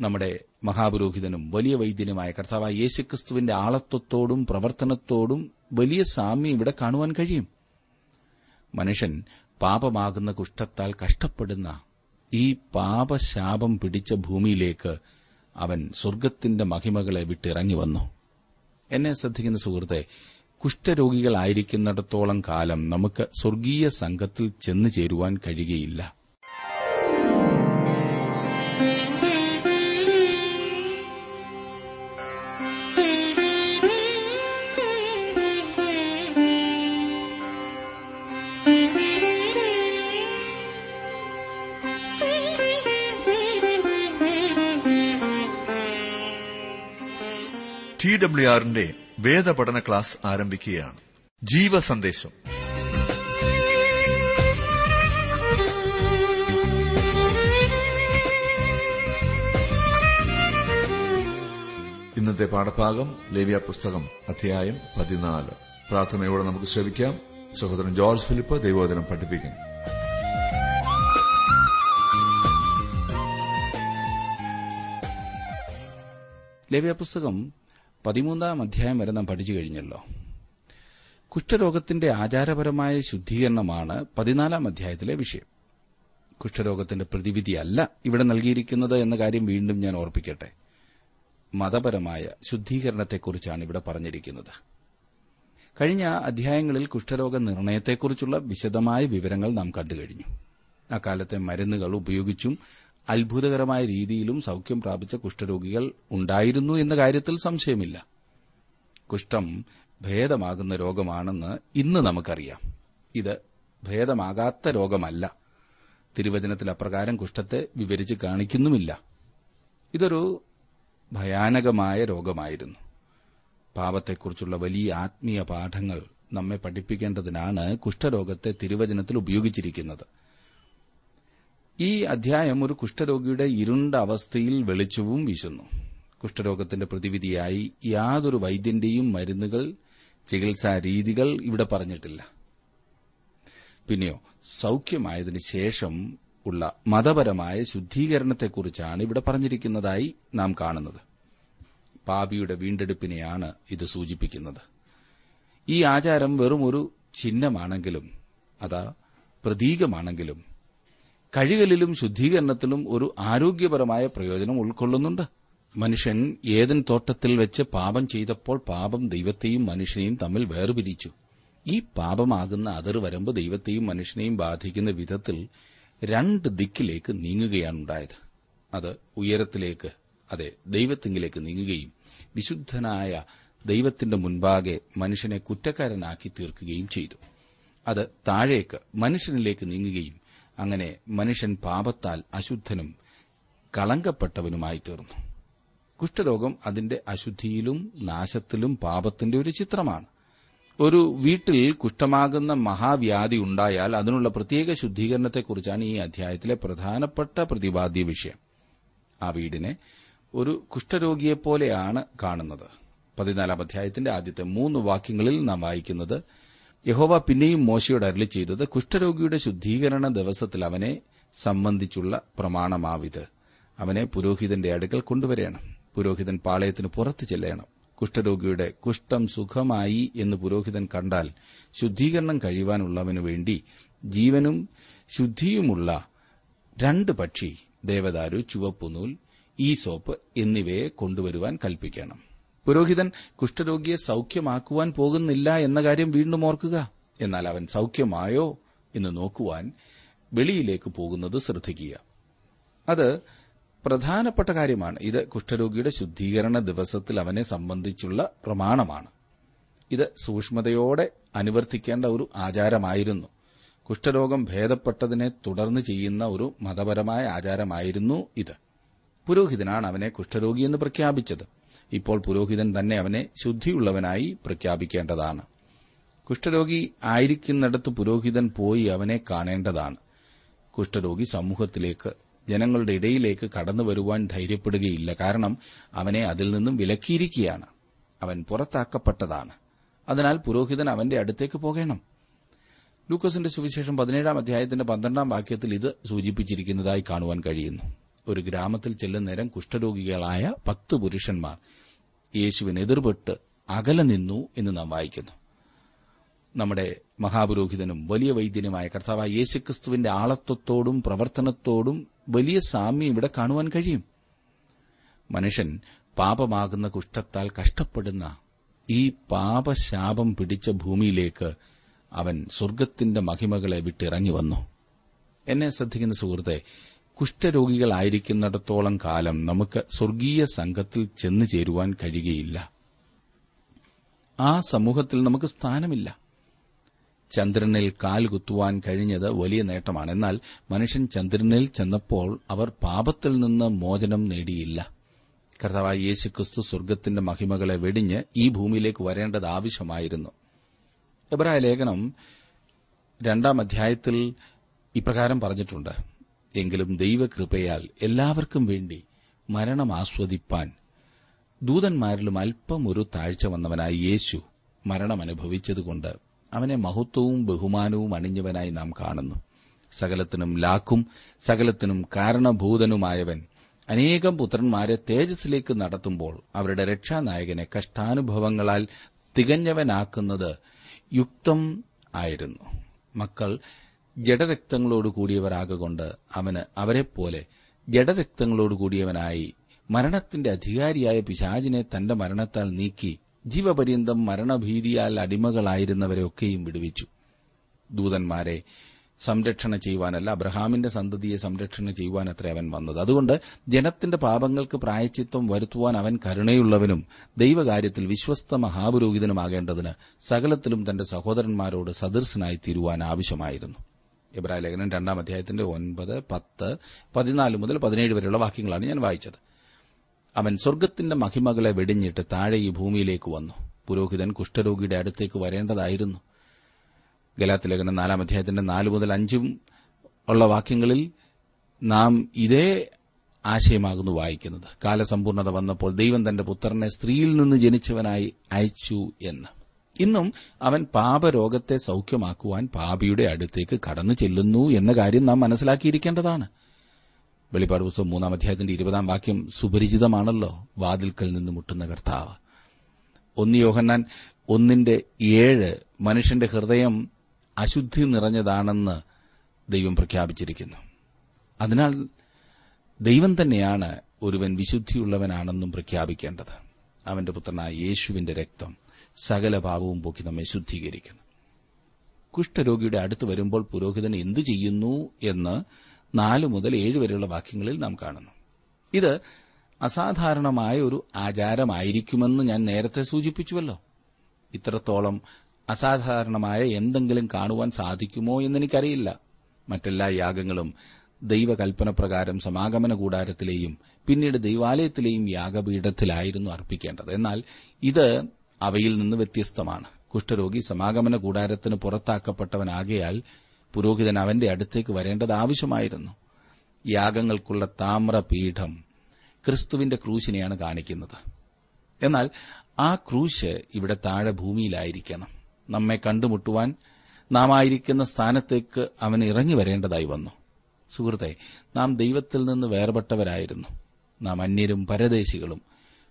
നമ്മുടെ മഹാപുരോഹിതനും വലിയ വൈദ്യനുമായ കർത്താവായ യേശുക്രിസ്തുവിന്റെ ആളത്വത്തോടും പ്രവർത്തനത്തോടും വലിയ സാമ്യം ഇവിടെ കാണുവാൻ കഴിയും. മനുഷ്യൻ പാപമാകുന്ന കുഷ്ഠത്താൽ കഷ്ടപ്പെടുന്ന ഈ പാപശാപം പിടിച്ച ഭൂമിയിലേക്ക് അവൻ സ്വർഗത്തിന്റെ മഹിമകളെ വിട്ടിറങ്ങി വന്നു. എന്നെ ശ്രദ്ധിക്കുന്ന സുഹൃത്തെ കുഷ്ഠരോഗികളായിരിക്കുന്നിടത്തോളം കാലം നമുക്ക് സ്വർഗീയ സംഘത്തിൽ ചെന്നു ചേരുവാൻ കഴിയുകയില്ല. ഡബ്ല്യു ആറിന്റെ വേദപഠന ക്ലാസ് ആരംഭിക്കുകയാണ്. ജീവസന്ദേശം. ഇന്നത്തെ പാഠഭാഗം ലേവ്യ പുസ്തകം അധ്യായം പതിനാല്. പ്രാർത്ഥനയോടെ നമുക്ക് ശ്രമിക്കാം സഹോദരൻ ജോർജ് ഫിലിപ്പ് ദൈവോദനം പഠിപ്പിക്കുന്നു ലവ്യ പുസ്തകം പതിമൂന്നാം അധ്യായം വരെ നാം പഠിച്ചു കഴിഞ്ഞല്ലോ. കുഷ്ഠരോഗത്തിന്റെ ആചാരപരമായ ശുദ്ധീകരണമാണ് പതിനാലാം അധ്യായത്തിലെ വിഷയം. കുഷ്ഠരോഗത്തിന്റെ പ്രതിവിധിയല്ല ഇവിടെ നൽകിയിരിക്കുന്നത് എന്ന കാര്യം വീണ്ടും ഞാൻ ഓർപ്പിക്കട്ടെ. മതപരമായ ശുദ്ധീകരണത്തെക്കുറിച്ചാണ് ഇവിടെ പറഞ്ഞിരിക്കുന്നത്. കഴിഞ്ഞ അധ്യായങ്ങളിൽ കുഷ്ഠരോഗ നിർണയത്തെക്കുറിച്ചുള്ള വിശദമായ വിവരങ്ങൾ നാം കണ്ടുകഴിഞ്ഞു. അക്കാലത്തെ മരുന്നുകൾ ഉപയോഗിച്ചും അത്ഭുതകരമായ രീതിയിലും സൌഖ്യം പ്രാപിച്ച കുഷ്ഠരോഗികൾ ഉണ്ടായിരുന്നു എന്ന കാര്യത്തിൽ സംശയമില്ല. കുഷ്ഠം ഭേദമാകുന്ന രോഗമാണെന്ന് ഇന്ന് നമുക്കറിയാം. ഇത് ഭേദമാകാത്ത രോഗമല്ല. തിരുവചനത്തിൽ അപ്രകാരം കുഷ്ഠത്തെ വിവരിച്ച് കാണിക്കുന്നുമില്ല. ഇതൊരു ഭയാനകമായ രോഗമായിരുന്നു. പാപത്തെക്കുറിച്ചുള്ള വലിയ ആത്മീയ പാഠങ്ങൾ നമ്മെ പഠിപ്പിക്കേണ്ടതിനാണ് കുഷ്ഠരോഗത്തെ തിരുവചനത്തിൽ ഉപയോഗിച്ചിരിക്കുന്നത്. ഈ അധ്യായം ഒരു കുഷ്ഠരോഗിയുടെ ഇരുണ്ട അവസ്ഥയിൽ വെളിച്ചവും വീശുന്നു. കുഷ്ഠരോഗത്തിന്റെ പ്രതിവിധിയായി യാതൊരു വൈദ്യന്റെയും മരുന്നുകൾ ചികിത്സാ രീതികൾ ഇവിടെ പറഞ്ഞിട്ടില്ല. പിന്നെയോ സൌഖ്യമായതിനു ശേഷം ഉള്ള മതപരമായ ശുദ്ധീകരണത്തെക്കുറിച്ചാണ് ഇവിടെ പറഞ്ഞിരിക്കുന്നതായി നാം കാണുന്നത്. പാപിയുടെ വീണ്ടെടുപ്പിനെയാണ് ഇത് സൂചിപ്പിക്കുന്നത്. ഈ ആചാരം വെറും ഒരു ചിഹ്നമാണെങ്കിലും അതാ പ്രതീകമാണെങ്കിലും കഴുകലിലും ശുദ്ധീകരണത്തിലും ഒരു ആരോഗ്യപരമായ പ്രയോജനം ഉൾക്കൊള്ളുന്നുണ്ട്. മനുഷ്യൻ ഏതൻ തോട്ടത്തിൽ വെച്ച് പാപം ചെയ്തപ്പോൾ പാപം ദൈവത്തെയും മനുഷ്യനെയും തമ്മിൽ വേർപിരിച്ചു. ഈ പാപമാകുന്ന അതിർവരമ്പ് ദൈവത്തെയും മനുഷ്യനെയും ബാധിക്കുന്ന വിധത്തിൽ രണ്ട് ദിക്കിലേക്ക് നീങ്ങുകയാണുണ്ടായത്. അത് ഉയരത്തിലേക്ക് അതെ ദൈവത്തിങ്കിലേക്ക് നീങ്ങുകയും വിശുദ്ധനായ ദൈവത്തിന്റെ മുൻപാകെ മനുഷ്യനെ കുറ്റക്കാരനാക്കി തീർക്കുകയും ചെയ്തു. അത് താഴേക്ക് മനുഷ്യനിലേക്ക് നീങ്ങുകയും അങ്ങനെ മനുഷ്യൻ പാപത്താൽ അശുദ്ധനും കളങ്കപ്പെട്ടവനുമായി തീർന്നു കുഷ്ഠരോഗം അതിന്റെ അശുദ്ധിയിലും നാശത്തിലും പാപത്തിന്റെ ഒരു ചിത്രമാണ്. ഒരു വീട്ടിൽ കുഷ്ഠമാകുന്ന മഹാവ്യാധി ഉണ്ടായാൽ അതിനുള്ള പ്രത്യേക ശുദ്ധീകരണത്തെക്കുറിച്ചാണ് ഈ അധ്യായത്തിലെ പ്രധാനപ്പെട്ട പ്രതിപാദ്യ വിഷയം. ആ വീടിനെ ഒരു കുഷ്ഠരോഗിയെപ്പോലെയാണ് കാണുന്നത്. പതിനാലാം അധ്യായത്തിന്റെ ആദ്യത്തെ മൂന്ന് വാക്യങ്ങളിൽ നാം വായിക്കുന്നത് യഹോവ പിന്നെയും മോശയോട് അരളി ചെയ്തത് കുഷ്ഠരോഗിയുടെ ശുദ്ധീകരണ ദിവസത്തിൽ അവനെ സംബന്ധിച്ചുള്ള പ്രമാണമാവിത്. അവനെ പുരോഹിതന്റെ അടുക്കൽ കൊണ്ടുവരേണം. പുരോഹിതൻ പാളയത്തിന് പുറത്തു ചെല്ലണം. കുഷ്ഠരോഗിയുടെ കുഷ്ഠം സുഖമായി എന്ന് പുരോഹിതൻ കണ്ടാൽ ശുദ്ധീകരണം കഴിയുവാനുള്ളവനു വേണ്ടി ജീവനും ശുദ്ധിയുമുള്ള രണ്ട് പക്ഷി ദേവദാരു ചുവപ്പുനൂൽ ഈ സോപ്പ് എന്നിവയെ കൊണ്ടുവരുവാൻ കൽപ്പിക്കണം. പുരോഹിതൻ കുഷ്ഠരോഗിയെ സൌഖ്യമാക്കുവാൻ പോകുന്നില്ല എന്ന കാര്യം വീണ്ടും ഓർക്കുക. എന്നാൽ അവൻ സൌഖ്യമായോ എന്ന് നോക്കുവാൻ വെളിയിലേക്ക് പോകുന്നത് ശ്രദ്ധിക്കുക. അത് പ്രധാനപ്പെട്ട കാര്യമാണ്. ഇത് കുഷ്ഠരോഗിയുടെ ശുദ്ധീകരണ ദിവസത്തിൽ അവനെ സംബന്ധിച്ചുള്ള പ്രമാണമാണ്. ഇത് സൂക്ഷ്മതയോടെ അനുവർത്തിക്കേണ്ട ഒരു ആചാരമായിരുന്നു. കുഷ്ഠരോഗം ഭേദപ്പെട്ടതിനെ തുടർന്ന് ചെയ്യുന്ന ഒരു മതപരമായ ആചാരമായിരുന്നു ഇത്. പുരോഹിതനാണ് അവനെ കുഷ്ഠരോഗിയെന്ന് പ്രഖ്യാപിച്ചത്. ഇപ്പോൾ പുരോഹിതൻ തന്നെ അവനെ ശുദ്ധിയുള്ളവനായി പ്രഖ്യാപിക്കേണ്ടതാണ്. കുഷ്ഠരോഗി ആയിരിക്കുന്നിടത്ത് പുരോഹിതൻ പോയി അവനെ കാണേണ്ടതാണ്. കുഷ്ഠരോഗി സമൂഹത്തിലേക്ക് ജനങ്ങളുടെ ഇടയിലേക്ക് കടന്നു വരുവാൻ ധൈര്യപ്പെടുകയില്ല. കാരണം അവനെ അതിൽ നിന്നും വിലക്കിയിരിക്കുകയാണ്. അവൻ പുറത്താക്കപ്പെട്ടതാണ്. അതിനാൽ പുരോഹിതൻ അവന്റെ അടുത്തേക്ക് പോകണം. ലൂക്കോസിന്റെ സുവിശേഷം പതിനേഴാം അധ്യായത്തിന്റെ പന്ത്രണ്ടാം വാക്യത്തിൽ ഇത് സൂചിപ്പിച്ചിരിക്കുന്നതായി കാണുവാൻ കഴിയുന്നു. ഒരു ഗ്രാമത്തിൽ ചെല്ലുന്നേരം കുഷ്ഠരോഗികളായ പത്ത് പുരുഷന്മാർ യേശുവിന് എതിർപെട്ട് അകലെ നിന്നു എന്ന് നാം വായിക്കുന്നു. നമ്മുടെ മഹാപുരോഹിതനും വലിയ വൈദ്യനുമായ കർത്താവ് യേശുക്രിസ്തുവിന്റെ ആളത്വത്തോടും പ്രവർത്തനത്തോടും വലിയ സാമ്യം ഇവിടെ കാണുവാൻ കഴിയും. മനുഷ്യൻ പാപമാകുന്ന കുഷ്ഠത്താൽ കഷ്ടപ്പെടുന്ന ഈ പാപശാപം പിടിച്ച ഭൂമിയിലേക്ക് അവൻ സ്വർഗത്തിന്റെ മഹിമകളെ വിട്ടിറങ്ങി വന്നു. എന്നെ ശ്രദ്ധിക്കുന്ന സുഹൃത്തെ കുഷ്ഠരോഗികളായിരിക്കുന്നിടത്തോളം കാലം നമുക്ക് സ്വർഗീയ സംഘത്തിൽ ചെന്നു ചേരുവാൻ കഴിയുകയില്ല. ആ സമൂഹത്തിൽ നമുക്ക് സ്ഥാനമില്ല. ചന്ദ്രനിൽ കാൽ കുത്തുവാൻ കഴിഞ്ഞത് വലിയ നേട്ടമാണ്. എന്നാൽ മനുഷ്യൻ ചന്ദ്രനിൽ ചെന്നപ്പോൾ അവർ പാപത്തിൽ നിന്ന് മോചനം നേടിയില്ല. കർത്താവായ യേശുക്രിസ്തു സ്വർഗത്തിന്റെ മഹിമകളെ വെടിഞ്ഞ് ഈ ഭൂമിയിലേക്ക് വരേണ്ടത് ആവശ്യമായിരുന്നു. എബ്രായ ലേഖനം രണ്ടാം അധ്യായത്തിൽ ഇപ്രകാരം പറഞ്ഞിട്ടുണ്ട്. എങ്കിലും ദൈവകൃപയാൽ എല്ലാവർക്കും വേണ്ടി മരണം ആസ്വദിപ്പാൻ ദൂതന്മാരിലും അല്പം ഒരു താഴ്ച വന്നവനായി യേശു മരണമനുഭവിച്ചതുകൊണ്ട് അവനെ മഹത്വവും ബഹുമാനവും അണിഞ്ഞവനായി നാം കാണുന്നു. സകലത്തിനും ലാക്കും സകലത്തിനും കാരണഭൂതനുമായവൻ അനേകം പുത്രന്മാരെ തേജസ്സിലേക്ക് നടത്തുമ്പോൾ അവരുടെ രക്ഷാനായകനെ കഷ്ടാനുഭവങ്ങളാൽ തികഞ്ഞവനാക്കുന്നത് യുക്തം ആയിരുന്നു. മക്കൾ ജഡരക്തങ്ങളോട് കൂടിയവരാകൊണ്ട് അവന് അവരെപ്പോലെ ജഡരക്തങ്ങളോട് കൂടിയവനായി മരണത്തിന്റെ അധികാരിയായ പിശാചിനെ തന്റെ മരണത്താൽ നീക്കി ജീവപര്യന്തം മരണഭീതിയാൽ അടിമകളായിരുന്നവരെയൊക്കെയും വിടുവിച്ചു. ദൂതന്മാരെ സംരക്ഷണ ചെയ്യുവാനല്ല അബ്രഹാമിന്റെ സന്തതിയെ സംരക്ഷണ ചെയ്യുവാനത്രേ അവൻ വന്നത്. അതുകൊണ്ട് ജനത്തിന്റെ പാപങ്ങൾക്ക് പ്രായച്ചിത്വം വരുത്തുവാൻ അവൻ കരുണയുള്ളവനും ദൈവകാര്യത്തിൽ വിശ്വസ്ത മഹാപുരോഹിതനുമാകേണ്ടതിന് സകലത്തിലും തന്റെ സഹോദരന്മാരോട് സദൃശനായി തീരുവാൻ ആവശ്യമായിരുന്നു. ഇബ്രാഹിം ലേഖനം രണ്ടാം അധ്യായത്തിന്റെ ഒൻപത് പത്ത് പതിനാല് മുതൽ പതിനേഴ് വരെയുള്ള വാക്യങ്ങളാണ് ഞാൻ വായിച്ചത്. അവൻ സ്വർഗത്തിന്റെ മഹിമകളെ വെടിഞ്ഞിട്ട് താഴെ ഈ ഭൂമിയിലേക്ക് വന്നു. പുരോഹിതൻ കുഷ്ഠരോഗിയുടെ അടുത്തേക്ക് വരേണ്ടതായിരുന്നു. ഗലാത്ത് ലേഖനം നാലാം അധ്യായത്തിന്റെ നാല് മുതൽ അഞ്ചും ഉള്ള വാക്യങ്ങളിൽ നാം ഇതേ ആശയമാകുന്നു വായിക്കുന്നത്. കാലസമ്പൂർണത വന്നപ്പോൾ ദൈവം തന്റെ പുത്രനെ സ്ത്രീയിൽ നിന്ന് ജനിച്ചവനായി അയച്ചു എന്ന്. ഇന്നും അവൻ പാപരോഗത്തെ സൌഖ്യമാക്കുവാൻ പാപിയുടെ അടുത്തേക്ക് കടന്നു ചെല്ലുന്നു എന്ന കാര്യം നാം മനസ്സിലാക്കിയിരിക്കേണ്ടതാണ്. വെളിപ്പാട് പുസ്തകം മൂന്നാം അധ്യായത്തിന്റെ ഇരുപതാം വാക്യം സുപരിചിതമാണല്ലോ വാതിൽക്കൽ നിന്ന് മുട്ടുന്ന കർത്താവ്. ഒന്ന് യോഹന്നാൻ ഒന്നിന്റെ ഏഴ് മനുഷ്യന്റെ ഹൃദയം അശുദ്ധി നിറഞ്ഞതാണെന്ന് ദൈവം പ്രഖ്യാപിച്ചിരിക്കുന്നു. അതിനാൽ ദൈവം തന്നെയാണ് ഒരുവൻ വിശുദ്ധിയുള്ളവനാണെന്നും പ്രഖ്യാപിക്കേണ്ടത്. അവന്റെ പുത്രനായ യേശുവിന്റെ രക്തം സകല ഭാവവും പോക്കി നമ്മെ ശുദ്ധീകരിക്കുന്നു. കുഷ്ഠരോഗിയുടെ അടുത്ത് വരുമ്പോൾ പുരോഹിതൻ എന്തു ചെയ്യുന്നു എന്ന് നാല് മുതൽ ഏഴ് വരെയുള്ള വാക്യങ്ങളിൽ നാം കാണുന്നു. ഇത് അസാധാരണമായ ഒരു ആചാരമായിരിക്കുമെന്ന് ഞാൻ നേരത്തെ സൂചിപ്പിച്ചുവല്ലോ. ഇത്രത്തോളം അസാധാരണമായ എന്തെങ്കിലും കാണുവാൻ സാധിക്കുമോ എന്നെനിക്കറിയില്ല. മറ്റെല്ലാ യാഗങ്ങളും ദൈവകൽപ്പന പ്രകാരം സമാഗമന കൂടാരത്തിലെയും പിന്നീട് ദൈവാലയത്തിലെയും യാഗപീഠത്തിലായിരുന്നു അർപ്പിക്കേണ്ടത്. എന്നാൽ ഇത് അവയിൽ നിന്ന് വ്യത്യസ്തമാണ്. കുഷ്ഠരോഗി സമാഗമന കൂടാരത്തിന് പുറത്താക്കപ്പെട്ടവനാകയാൽ പുരോഹിതൻ അവന്റെ അടുത്തേക്ക് വരേണ്ടത് ആവശ്യമായിരുന്നു. യാഗങ്ങൾക്കുള്ള താമ്രപീഠം ക്രിസ്തുവിന്റെ ക്രൂശിനെയാണ് കാണിക്കുന്നത്. എന്നാൽ ആ ക്രൂശ് ഇവിടെ താഴെ ഭൂമിയിലായിരിക്കണം. നമ്മെ കണ്ടുമുട്ടുവാൻ നാം ആയിരിക്കുന്ന സ്ഥാനത്തേക്ക് അവൻ ഇറങ്ങി വരേണ്ടതായി വന്നു. സുഹൃത്തെ നാം ദൈവത്തിൽ നിന്ന് വേർപെട്ടവരായിരുന്നു. നാം അന്യരും പരദേശികളും.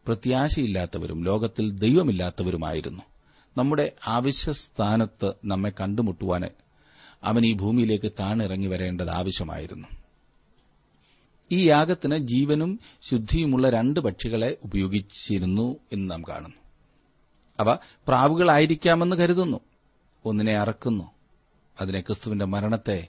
പ്രത്യാശയില്ലാത്തവരും ലോകത്തിൽ ദൈവമില്ലാത്തവരുമായിരുന്നു. നമ്മുടെ ആവശ്യസ്ഥാനത്ത് നമ്മെ കണ്ടുമുട്ടുവാൻ അവൻ ഈ ഭൂമിയിലേക്ക് താണിറങ്ങി വരേണ്ടത് ആവശ്യമായിരുന്നു. ഈ യാഗത്തിന് ജീവനും ശുദ്ധിയുമുള്ള രണ്ട് പക്ഷികളെ ഉപയോഗിച്ചിരുന്നു എന്ന് നാം കാണുന്നു. അവ പ്രാവുകളായിരിക്കാമെന്ന് കരുതുന്നു. ഒന്നിനെ അറക്കുന്നു. അതിനെ ക്രിസ്തുവിന്റെ മരണത്തെ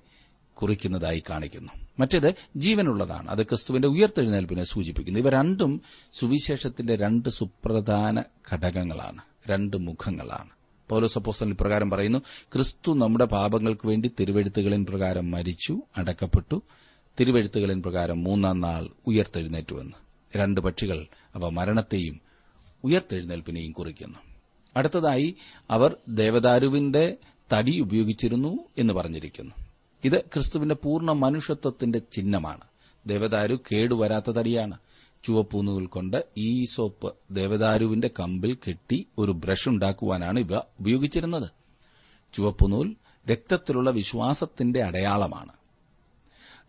കുറിക്കുന്നതായി കാണിക്കുന്നു. മറ്റേത് ജീവനുള്ളതാണ്. അത് ക്രിസ്തുവിന്റെ ഉയർത്തെഴുന്നേൽപ്പിനെ സൂചിപ്പിക്കുന്നു. ഇവ രണ്ടും സുവിശേഷത്തിന്റെ രണ്ട് സുപ്രധാന ഘടകങ്ങളാണ്. രണ്ട് മുഖങ്ങളാണ്. പൗലോസപ്പോസ്റ്റൽ പ്രകാരം പറയുന്നു ക്രിസ്തു നമ്മുടെ പാപങ്ങൾക്ക് വേണ്ടി തിരുവെഴുത്തുകളിൻ പ്രകാരം മരിച്ചു അടക്കപ്പെട്ടു. തിരുവെഴുത്തുകളിൻ പ്രകാരം മൂന്നാം നാൾ ഉയർത്തെഴുന്നേറ്റുവെന്ന് രണ്ട് പക്ഷികൾ അവ മരണത്തെയും ഉയർത്തെഴുന്നേൽപ്പിനെയും കുറിക്കുന്നു. അടുത്തതായി അവർ ദേവദാരുവിന്റെ തടി ഉപയോഗിച്ചിരുന്നു എന്ന് പറഞ്ഞിരിക്കുന്നു. ഇത് ക്രിസ്തുവിന്റെ പൂർണ മനുഷ്യത്വത്തിന്റെ ചിഹ്നമാണ്. ദേവദാരു കേടുവരാത്ത തടിയാണ് ചുവപ്പൂന്നുകൾ കൊണ്ട് ഈ സോപ്പ് ദേവദാരുവിന്റെ കമ്പിൽ കെട്ടി ഒരു ബ്രഷ് ഉണ്ടാക്കുവാനാണ് ഇവ ഉപയോഗിച്ചിരുന്നത്. ചുവപ്പുനൂൽ രക്തത്തിലുള്ള വിശ്വാസത്തിന്റെ അടയാളമാണ്.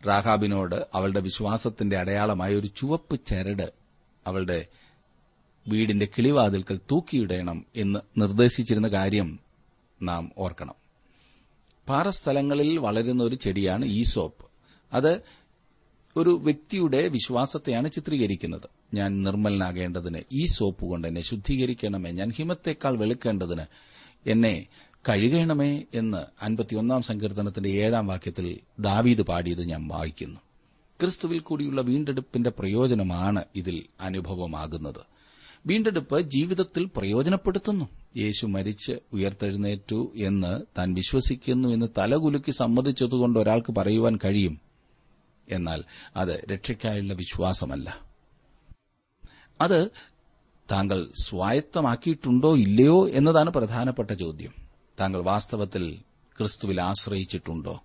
റാഹാബിനോട് അവളുടെ വിശ്വാസത്തിന്റെ അടയാളമായ ഒരു ചുവപ്പ് ചരട് അവളുടെ വീടിന്റെ കിളിവാതിൽക്കൽ തൂക്കിയിടണം എന്ന് നിർദ്ദേശിച്ചിരുന്ന കാര്യം നാം ഓർക്കണം. പാറസ്ഥലങ്ങളിൽ വളരുന്ന ഒരു ചെടിയാണ് ഈസോപ്പ് അത് ഒരു വ്യക്തിയുടെ വിശ്വാസത്തെയാണ് ചിത്രീകരിക്കുന്നത്. ഞാൻ നിർമ്മലനാകേണ്ടതിന് ഈ സോപ്പ് കൊണ്ട് എന്നെ ശുദ്ധീകരിക്കണമേ ഞാൻ ഹിമത്തേക്കാൾ വെളുക്കേണ്ടതിന് എന്നെ കഴുകണമേ എന്ന് അൻപത്തിയൊന്നാം സങ്കീർത്തനത്തിന്റെ ഏഴാം വാക്യത്തിൽ ദാവീദ് പാടിയത് ഞാൻ വായിക്കുന്നു. ക്രിസ്തുവിൽ കൂടിയുള്ള വീണ്ടെടുപ്പിന്റെ പ്രയോജനമാണ് ഇതിൽ അനുഭവമാകുന്നത്. വീണ്ടെടുപ്പ് ജീവിതത്തിൽ പ്രയോജനപ്പെടുത്തുന്നു. യേശു മരിച്ച് ഉയർത്തെഴുന്നേറ്റു എന്ന് താൻ വിശ്വസിക്കുന്നു എന്ന് തലകുലുക്കി സമ്മതിച്ചതുകൊണ്ട് ഒരാൾക്ക് പറയുവാൻ കഴിയും. എന്നാൽ അത് രക്ഷയ്ക്കായുള്ള വിശ്വാസമല്ല. അത് താങ്കൾ സ്വായത്തമാക്കിയിട്ടുണ്ടോ ഇല്ലയോ എന്നതാണ് പ്രധാനപ്പെട്ട ചോദ്യം. താങ്കൾ വാസ്തവത്തിൽ ക്രിസ്തുവിൽ ആശ്രയിച്ചിട്ടുണ്ടോ?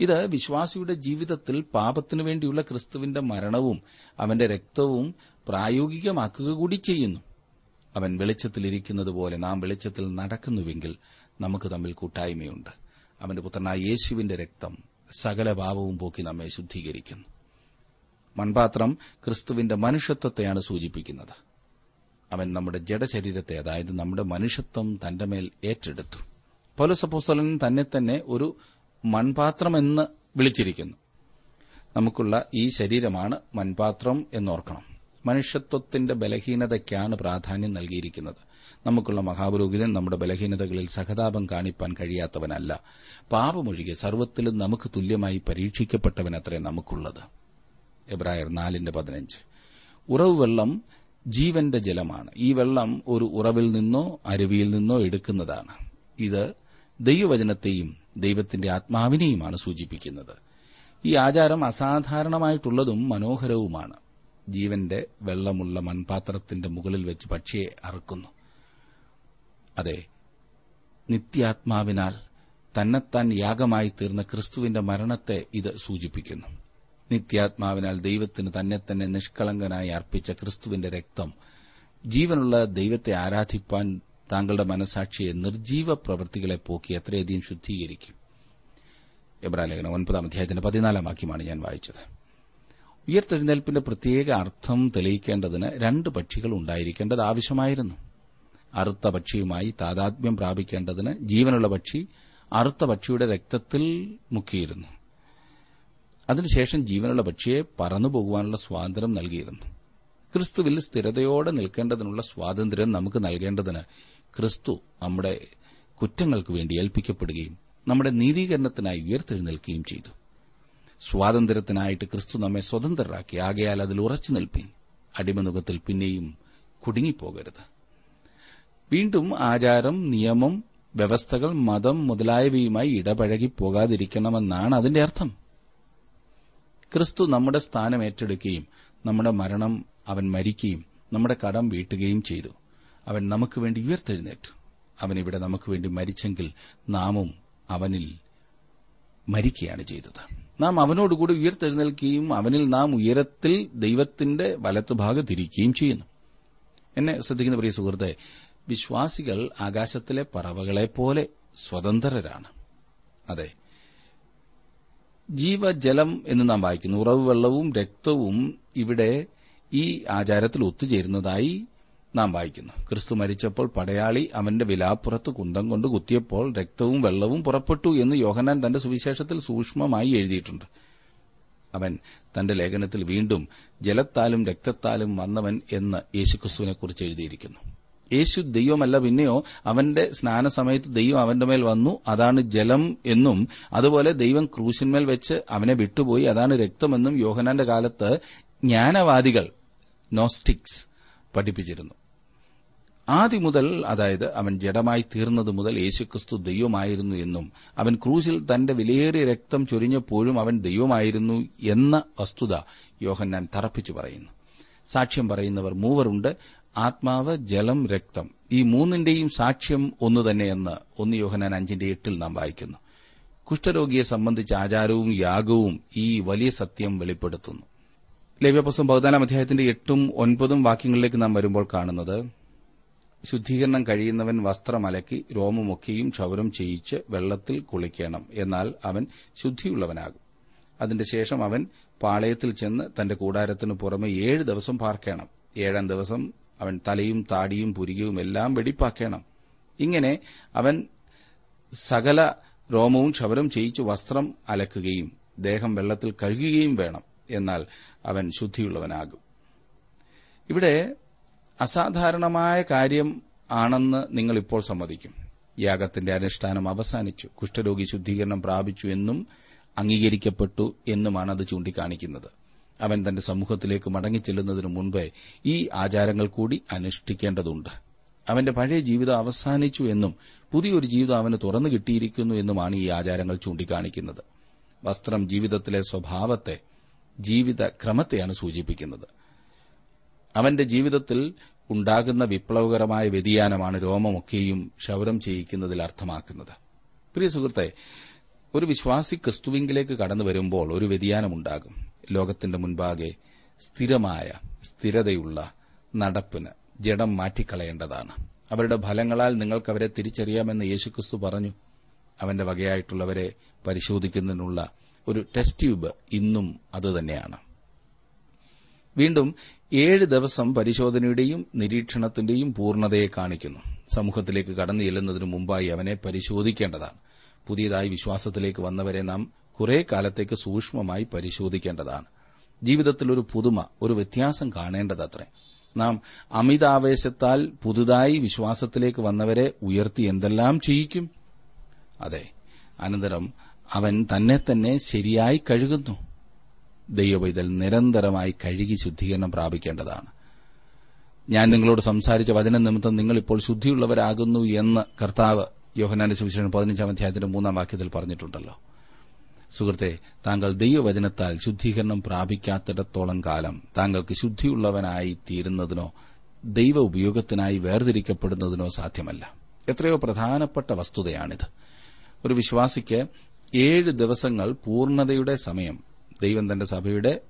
ഇത് വിശ്വാസിയുടെ ജീവിതത്തിൽ പാപത്തിനു വേണ്ടിയുള്ള ക്രിസ്തുവിന്റെ മരണവും അവന്റെ രക്തവും പ്രായോഗികമാക്കുക കൂടി ചെയ്യുന്നു. അവൻ വെളിച്ചത്തിലിരിക്കുന്നത് പോലെ നാം വെളിച്ചത്തിൽ നടക്കുന്നുവെങ്കിൽ നമുക്ക് തമ്മിൽ കൂട്ടായ്മയുണ്ട്. അവന്റെ പുത്രനായ യേശുവിന്റെ രക്തം സകല പാപവും പോക്കി നമ്മെ ശുദ്ധീകരിക്കുന്നു. മൺപാത്രം ക്രിസ്തുവിന്റെ മനുഷ്യത്വത്തെയാണ് സൂചിപ്പിക്കുന്നത്. അവൻ നമ്മുടെ ജഡശരീരത്തെ അതായത് നമ്മുടെ മനുഷ്യത്വം തന്റെ മേൽ ഏറ്റെടുത്തു. പൗലസപ്പോസ്തലൻ തന്നെ തന്നെ ഒരു മൺപാത്രമെന്ന് വിളിച്ചിരിക്കുന്നു. നമുക്കുള്ള ഈ ശരീരമാണ് മൺപാത്രം എന്നോർക്കണം. മനുഷ്യത്വത്തിന്റെ ബലഹീനതയ്ക്കാണ് പ്രാധാന്യം നൽകിയിരിക്കുന്നത്. നമുക്കുള്ള മഹാപുരോഹിതൻ നമ്മുടെ ബലഹീനതകളിൽ സഹതാപം കാണിപ്പാൻ കഴിയാത്തവനല്ല. പാപമൊഴികെ സർവത്തിലും നമുക്ക് തുല്യമായി പരീക്ഷിക്കപ്പെട്ടവനത്രേ നമുക്കുള്ളത്. എബ്രായർ നാലിന്റെ പതിനഞ്ച്. ജീവന്റെ ജലമാണ്. ഈ വെള്ളം ഒരു ഉറവിൽ നിന്നോ അരുവിയിൽ നിന്നോ എടുക്കുന്നതാണ്. ഇത് ദൈവവചനത്തെയും ദൈവത്തിന്റെ ആത്മാവിനെയുമാണ് സൂചിപ്പിക്കുന്നത്. ഈ ആചാരം അസാധാരണമായിട്ടുള്ളതും മനോഹരവുമാണ്. ജീവന്റെ വെള്ളമുള്ള മൺപാത്രത്തിന്റെ മുകളിൽ വെച്ച് പക്ഷിയെ അറുക്കുന്നു. അതെ നിത്യാത്മാവിനാൽ തന്നെത്താൻ യാഗമായി തീർന്ന ക്രിസ്തുവിന്റെ മരണത്തെ ഇത് സൂചിപ്പിക്കുന്നു. നിത്യാത്മാവിനാൽ ദൈവത്തിന് തന്നെ തന്നെ നിഷ്കളങ്കനായി അർപ്പിച്ച ക്രിസ്തുവിന്റെ രക്തം ജീവനുള്ള ദൈവത്തെ ആരാധിപ്പാൻ താങ്കളുടെ മനസാക്ഷിയെ നിർജീവ പ്രവൃത്തികളെ പോക്കി എത്രയധികം ശുദ്ധീകരിക്കും. എബ്രാലേഖനം ഒൻപതാം അധ്യായത്തിന്റെ പതിനാലാം വാക്യമാണ് ഞാൻ വായിച്ചത്. ഉയർത്തെഴുന്നേൽപ്പിന്റെ പ്രത്യേക അർത്ഥം തെളിയിക്കേണ്ടതിന് രണ്ട് പക്ഷികൾ ഉണ്ടായിരിക്കേണ്ടത് ആവശ്യമായിരുന്നു. അറുത്ത പക്ഷിയുമായി താതാത്മ്യം പ്രാപിക്കേണ്ടതിന് ജീവനുള്ള പക്ഷി അറുത്ത പക്ഷിയുടെ രക്തത്തിൽ മുക്കിയിരുന്നു. അതിനുശേഷം ജീവനുള്ള പക്ഷിയെ പറന്നുപോകുവാനുള്ള സ്വാതന്ത്ര്യം നൽകിയിരുന്നു. ക്രിസ്തുവിൽ സ്ഥിരതയോടെ നിൽക്കേണ്ടതിനുള്ള സ്വാതന്ത്ര്യം നമുക്ക് നൽകേണ്ടതിന് ക്രിസ്തു നമ്മുടെ കുറ്റങ്ങൾക്ക് വേണ്ടി ഏൽപ്പിക്കപ്പെടുകയും നമ്മുടെ നീതീകരണത്തിനായി ഉയർത്തെഴുന്നേൽക്കുകയും ചെയ്തു. സ്വാതന്ത്ര്യത്തിനായിട്ട് ക്രിസ്തു നമ്മെ സ്വതന്ത്രരാക്കി ആകയാൽ അതിൽ ഉറച്ചു നിൽപ്പിൻ അടിമനുഖത്തിൽ പിന്നെയും കുടുങ്ങിപ്പോകരുത്. വീണ്ടും ആചാരം നിയമം വ്യവസ്ഥകൾ മതം മുതലായവയുമായി ഇടപഴകി പോകാതിരിക്കണമെന്നാണ് അതിന്റെ അർത്ഥം. ക്രിസ്തു നമ്മുടെ സ്ഥാനം ഏറ്റെടുക്കുകയും നമ്മുടെ മരണം അവൻ മരിക്കുകയും നമ്മുടെ കടം വീട്ടുകയും ചെയ്തു. അവൻ നമുക്ക് വേണ്ടി ഉയർത്തെഴുന്നേറ്റു. അവൻ ഇവിടെ നമുക്ക് വേണ്ടി മരിച്ചെങ്കിൽ നാമും അവനിൽ മരിക്കുകയാണ് ചെയ്തത്. നാം അവനോടുകൂടി ഉയർത്തെഴുന്നേൽക്കുകയും അവനിൽ നാം ഉയരത്തിൽ ദൈവത്തിന്റെ വലത്തുഭാഗത്തിരിക്കുകയും ചെയ്യുന്നു. എന്നെ ശ്രദ്ധിക്കുന്ന പ്രിയ സുഹൃത്തെ വിശ്വാസികൾ ആകാശത്തിലെ പറവകളെ പോലെ സ്വതന്ത്രരാണ്. അതെ ജീവജലം എന്ന് നാം വായിക്കുന്നു. ഉറവ് വെള്ളവും രക്തവും ഇവിടെ ഈ ആചാരത്തിൽ ഒത്തുചേരുന്നതായി നാം വായിക്കുന്നു. ക്രിസ്തു മരിച്ചപ്പോൾ പടയാളി അവന്റെ വിലാപ്പുറത്ത് കുന്തം കൊണ്ട് കുത്തിയപ്പോൾ രക്തവും വെള്ളവും പുറപ്പെട്ടു എന്ന് യോഹനാൻ തന്റെ സുവിശേഷത്തിൽ സൂക്ഷ്മമായി എഴുതിയിട്ടുണ്ട്. അവൻ തന്റെ ലേഖനത്തിൽ വീണ്ടും ജലത്താലും രക്തത്താലും വന്നവൻ എന്ന് യേശുക്രിസ്തുവിനെക്കുറിച്ച് എഴുതിയിരിക്കുന്നു. യേശു ദൈവമല്ല പിന്നെയോ അവന്റെ സ്നാനസമയത്ത് ദൈവം അവന്റെ മേൽ വന്നു അതാണ് ജലം എന്നും അതുപോലെ ദൈവം ക്രൂശിന്മേൽ വെച്ച് അവനെ വിട്ടുപോയി അതാണ് രക്തമെന്നും യോഹനാന്റെ കാലത്ത് ജ്ഞാനവാദികൾ നോസ്റ്റിക്സ് പഠിപ്പിച്ചിരുന്നു. ആദ്യം മുതൽ അതായത് അവൻ ജഡമായി തീർന്നതു മുതൽ യേശുക്രിസ്തു ദൈവമായിരുന്നു എന്നും അവൻ ക്രൂശിൽ തന്റെ വിലയേറിയ രക്തം ചൊരിഞ്ഞപ്പോഴും അവൻ ദൈവമായിരുന്നു എന്ന വസ്തുത യോഹന്നാൻ തറപ്പിച്ചു പറയുന്നു. സാക്ഷ്യം പറയുന്നവർ മൂവരുണ്ട്. ആത്മാവ് ജലം രക്തം. ഈ മൂന്നിന്റെയും സാക്ഷ്യം ഒന്നു തന്നെയെന്ന് ഒന്ന് യോഹനാൻ അഞ്ചിന്റെ എട്ടിൽ നാം വായിക്കുന്നു. കുഷ്ഠരോഗിയെ സംബന്ധിച്ച ആചാരവും യാഗവും ഈ വലിയ സത്യം വെളിപ്പെടുത്തുന്നു. ലേവ്യപുസ്തകം പതിനാലാം അധ്യായത്തിന്റെ എട്ടും ഒൻപതും വാക്യങ്ങളിലേക്ക് നാം വരുമ്പോൾ കാണുന്നത് ശുദ്ധീകരണം കഴിയുന്നവൻ വസ്ത്രമലക്കി രോമമൊക്കെയും ക്ഷൗരം ചെയ്യിച്ച് വെള്ളത്തിൽ കുളിക്കണം. എന്നാൽ അവൻ ശുദ്ധിയുള്ളവനാകും. അതിന്റെ ശേഷം അവൻ പാളയത്തിൽ ചെന്ന് തന്റെ കൂടാരത്തിന് പുറമെ ഏഴ് ദിവസം പാർക്കണം. ഏഴാം ദിവസം അവൻ തലയും താടിയും പുരികവും എല്ലാം വെടിപ്പാക്കണം. ഇങ്ങനെ അവൻ സകല രോമവും ക്ഷവരം ചെയ്യിച്ച് വസ്ത്രം അലക്കുകയും ദേഹം വെള്ളത്തിൽ കഴുകുകയും വേണം. എന്നാൽ അവൻ ശുദ്ധിയുള്ളവനാകും. ഇവിടെ അസാധാരണമായ കാര്യം ആണെന്ന് നിങ്ങൾ ഇപ്പോൾ സമ്മതിക്കും. യാഗത്തിന്റെ അനുഷ്ഠാനം അവസാനിച്ചു. കുഷ്ഠരോഗി ശുദ്ധീകരണം പ്രാപിച്ചു എന്നും അംഗീകരിക്കപ്പെട്ടു എന്നുമാണ് അത് ചൂണ്ടിക്കാണിക്കുന്നത്. അവൻ തന്റെ സമൂഹത്തിലേക്ക് മടങ്ങിച്ചെല്ലുന്നതിനു മുൻപേ ഈ ആചാരങ്ങൾ കൂടി അനുഷ്ഠിക്കേണ്ടതുണ്ട്. അവന്റെ പഴയ ജീവിതം അവസാനിച്ചു എന്നും പുതിയൊരു ജീവിതം അവന് തുറന്നു കിട്ടിയിരിക്കുന്നു എന്നുമാണ് ഈ ആചാരങ്ങൾ ചൂണ്ടിക്കാണിക്കുന്നത്. വസ്ത്രം ജീവിതത്തിലെ സ്വഭാവത്തെ ജീവിത ക്രമത്തെയാണ് സൂചിപ്പിക്കുന്നത്. അവന്റെ ജീവിതത്തിൽ ഉണ്ടാകുന്ന വിപ്ലവകരമായ വ്യതിയാനമാണ് രോമമൊക്കെയും ക്ഷൗരം ചെയ്യിക്കുന്നതിൽ അർത്ഥമാക്കുന്നത്. പ്രിയ സുഹൃത്തെ ഒരു വിശ്വാസി ക്രിസ്തുവിങ്കിലേക്ക് കടന്നു വരുമ്പോൾ ഒരു വ്യതിയാനമുണ്ടാകും. ലോകത്തിന്റെ മുൻപാകെ സ്ഥിരമായ സ്ഥിരതയുള്ള നടപ്പിന് ജഡം മാറ്റിക്കളയേണ്ടതാണ്. അവരുടെ ഫലങ്ങളാൽ നിങ്ങൾക്കവരെ തിരിച്ചറിയാമെന്ന് യേശുക്രിസ്തു പറഞ്ഞു. അവന്റെ വകയായിട്ടുള്ളവരെ പരിശോധിക്കുന്നതിനുള്ള ഒരു ടെസ്റ്റ് ട്യൂബ് ഇന്നും അതുതന്നെയാണ് വീണ്ടും ഏഴ് ദിവസം പരിശോധനയുടെയും നിരീക്ഷണത്തിന്റെയും പൂർണതയെ കാണിക്കുന്നു. സമൂഹത്തിലേക്ക് കടന്നു ചെല്ലുന്നതിനു മുമ്പായി അവനെ പരിശോധിക്കേണ്ടതാണ്. പുതിയതായി വിശ്വാസത്തിലേക്ക് വന്നവരെ നാം കുറെ കാലത്തേക്ക് സൂക്ഷ്മമായി പരിശോധിക്കേണ്ടതാണ്. ജീവിതത്തിൽ ഒരു പുതുമ ഒരു വ്യത്യാസം കാണേണ്ടതത്രേ. നാം അമിതാവേശത്താൽ പുതുതായി വിശ്വാസത്തിലേക്ക് വന്നവരെ ഉയർത്തി എന്തെല്ലാം ചെയ്യിക്കും? അതെ അനന്തരം അവൻ തന്നെ തന്നെ ശരിയായി കഴുകുന്നു. ദൈവവൈതൽ നിരന്തരമായി കഴുകി ശുദ്ധീകരണം പ്രാപിക്കേണ്ടതാണ്. ഞാൻ നിങ്ങളോട് സംസാരിച്ച വചന നിമിത്തം നിങ്ങൾ ഇപ്പോൾ ശുദ്ധിയുള്ളവരാകുന്നു എന്ന് കർത്താവ് യോഹനാന്റെ സുവിശേഷം പതിനഞ്ചാം അധ്യായത്തിന്റെ മൂന്നാം വാക്യത്തിൽ പറഞ്ഞിട്ടുണ്ടല്ലോ. സുഹൃത്തെ താങ്കൾ ദൈവവചനത്താൽ ശുദ്ധീകരണം പ്രാപിക്കാത്തിടത്തോളം കാലം താങ്കൾക്ക് ശുദ്ധിയുള്ളവനായി തീരുന്നതിനോ ദൈവ ഉപയോഗത്തിനായി വേർതിരിക്കപ്പെടുന്നതിനോ സാധ്യമല്ല. എത്രയോ പ്രധാനപ്പെട്ട വസ്തുതയാണിത്. ഒരു വിശ്വാസിക്ക് ഏഴ് ദിവസങ്ങൾ പൂർണതയുടെ സമയം ദൈവം തന്റെ സഭയുടെ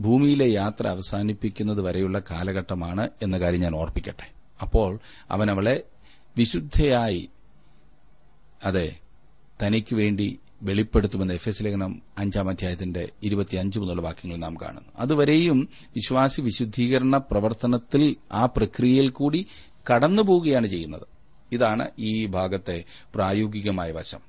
ഭൂമിയിലെ യാത്ര അവസാനിപ്പിക്കുന്നത് വരെയുള്ള കാലഘട്ടമാണ് എന്ന കാര്യം ഞാൻ ഓർപ്പിക്കട്ടെ. അപ്പോൾ അവൻ അവളെ വിശുദ്ധയായി അതെ തനിക്ക് വേണ്ടി വെളിപ്പെടുത്തുമെന്ന് എഫ് എസ് ലേഖനം അഞ്ചാം അധ്യായത്തിന്റെ ഇരുപത്തിയഞ്ച് മുതലുള്ള വാക്യങ്ങൾ നാം കാണുന്നു. അതുവരെയും വിശ്വാസി വിശുദ്ധീകരണ പ്രവർത്തനത്തിൽ ആ പ്രക്രിയയിൽ കൂടി കടന്നുപോവുകയാണ് ചെയ്യുന്നത്. ഇതാണ് ഈ ഭാഗത്തെ പ്രായോഗികമായ വശം.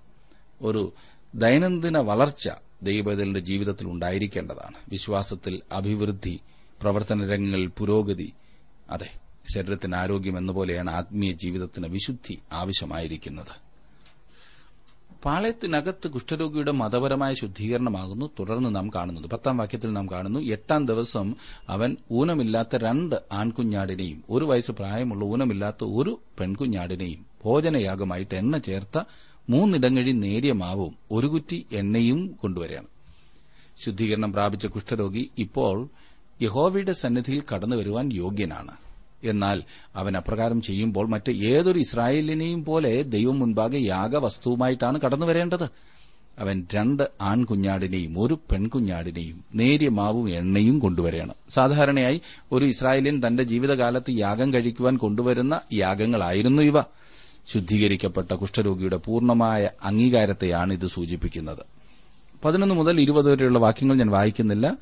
ഒരു ദൈനംദിന വളർച്ച ദൈവബദലിന്റെ ജീവിതത്തിൽ ഉണ്ടായിരിക്കേണ്ടതാണ്. വിശ്വാസത്തിൽ അഭിവൃദ്ധി പ്രവർത്തന രംഗങ്ങളിൽ പുരോഗതി അതെ ശരീരത്തിന് ആരോഗ്യം എന്നപോലെയാണ് ആത്മീയ ജീവിതത്തിന് വിശുദ്ധി ആവശ്യമായിരിക്കുന്നത്. പാളയത്തിനകത്ത് കുഷ്ഠരോഗിയുടെ മതപരമായ ശുദ്ധീകരണമാകുന്നു. തുടർന്ന് നാം കാണുന്നത്. പത്താം വാക്യത്തിൽ നാം കാണുന്നു എട്ടാം ദിവസം അവൻ ഊനമില്ലാത്ത രണ്ട് ആൺകുഞ്ഞാടിനെയും ഒരു വയസ്സ് പ്രായമുള്ള ഊനമില്ലാത്ത ഒരു പെൺകുഞ്ഞാടിനെയും ഭോജനയാഗമായിട്ട് എണ്ണ ചേർത്ത മൂന്നിടങ്ങഴി നേരിയ മാവും ഒരു കുറ്റി എണ്ണയും കൊണ്ടുവരികയാണ് ശുദ്ധീകരണം പ്രാപിച്ച കുഷ്ഠരോഗി ഇപ്പോൾ യഹോവയുടെ സന്നിധിയിൽ കടന്നു വരുവാൻ യോഗ്യനാണ്. എന്നാൽ അവൻ അപ്രകാരം ചെയ്യുമ്പോൾ മറ്റ് ഏതൊരു ഇസ്രായേലിനെയും പോലെ ദൈവം മുൻപാകെ യാഗവസ്തുവുമായിട്ടാണ് കടന്നു വരേണ്ടത്. അവൻ രണ്ട് ആൺകുഞ്ഞാടിനെയും ഒരു പെൺകുഞ്ഞാടിനെയും നേരിയ മാവും എണ്ണയും കൊണ്ടുവരികയാണ്. സാധാരണയായി ഒരു ഇസ്രായേലിൻ തന്റെ ജീവിതകാലത്ത് യാഗം കഴിക്കുവാൻ കൊണ്ടുവരുന്ന യാഗങ്ങളായിരുന്നു ഇവ. ശുദ്ധീകരിക്കപ്പെട്ട കുഷ്ഠരോഗിയുടെ പൂർണമായ അംഗീകാരത്തെയാണ് ഇത് സൂചിപ്പിക്കുന്നത്. പതിനൊന്ന് മുതൽ ഇരുപത് വരെയുള്ള വാക്യങ്ങൾ ഞാൻ വായിക്കുന്നില്ല.